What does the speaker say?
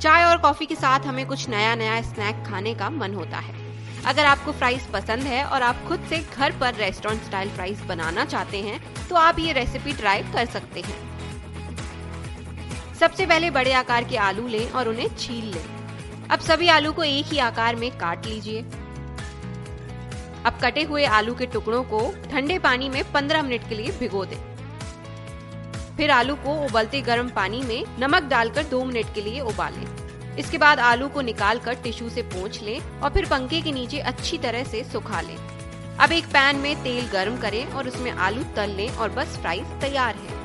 चाय और कॉफ़ी के साथ हमें कुछ नया नया स्नैक खाने का मन होता है। अगर आपको फ्राइज पसंद है और आप खुद से घर पर रेस्टोरेंट स्टाइल फ्राइज बनाना चाहते हैं तो आप ये रेसिपी ट्राई कर सकते हैं। सबसे पहले बड़े आकार के आलू लें और उन्हें छील लें। अब सभी आलू को एक ही आकार में काट लीजिए। अब कटे हुए आलू के टुकड़ों को ठंडे पानी में 15 मिनट के लिए भिगो दें। फिर आलू को उबलते गर्म पानी में नमक डालकर दो मिनट के लिए उबालें। इसके बाद आलू को निकाल कर टिश्यू से पोंछ लें और फिर पंखे के नीचे अच्छी तरह से सुखा लें। अब एक पैन में तेल गर्म करें और उसमें आलू तल लें और बस फ्राइज तैयार है।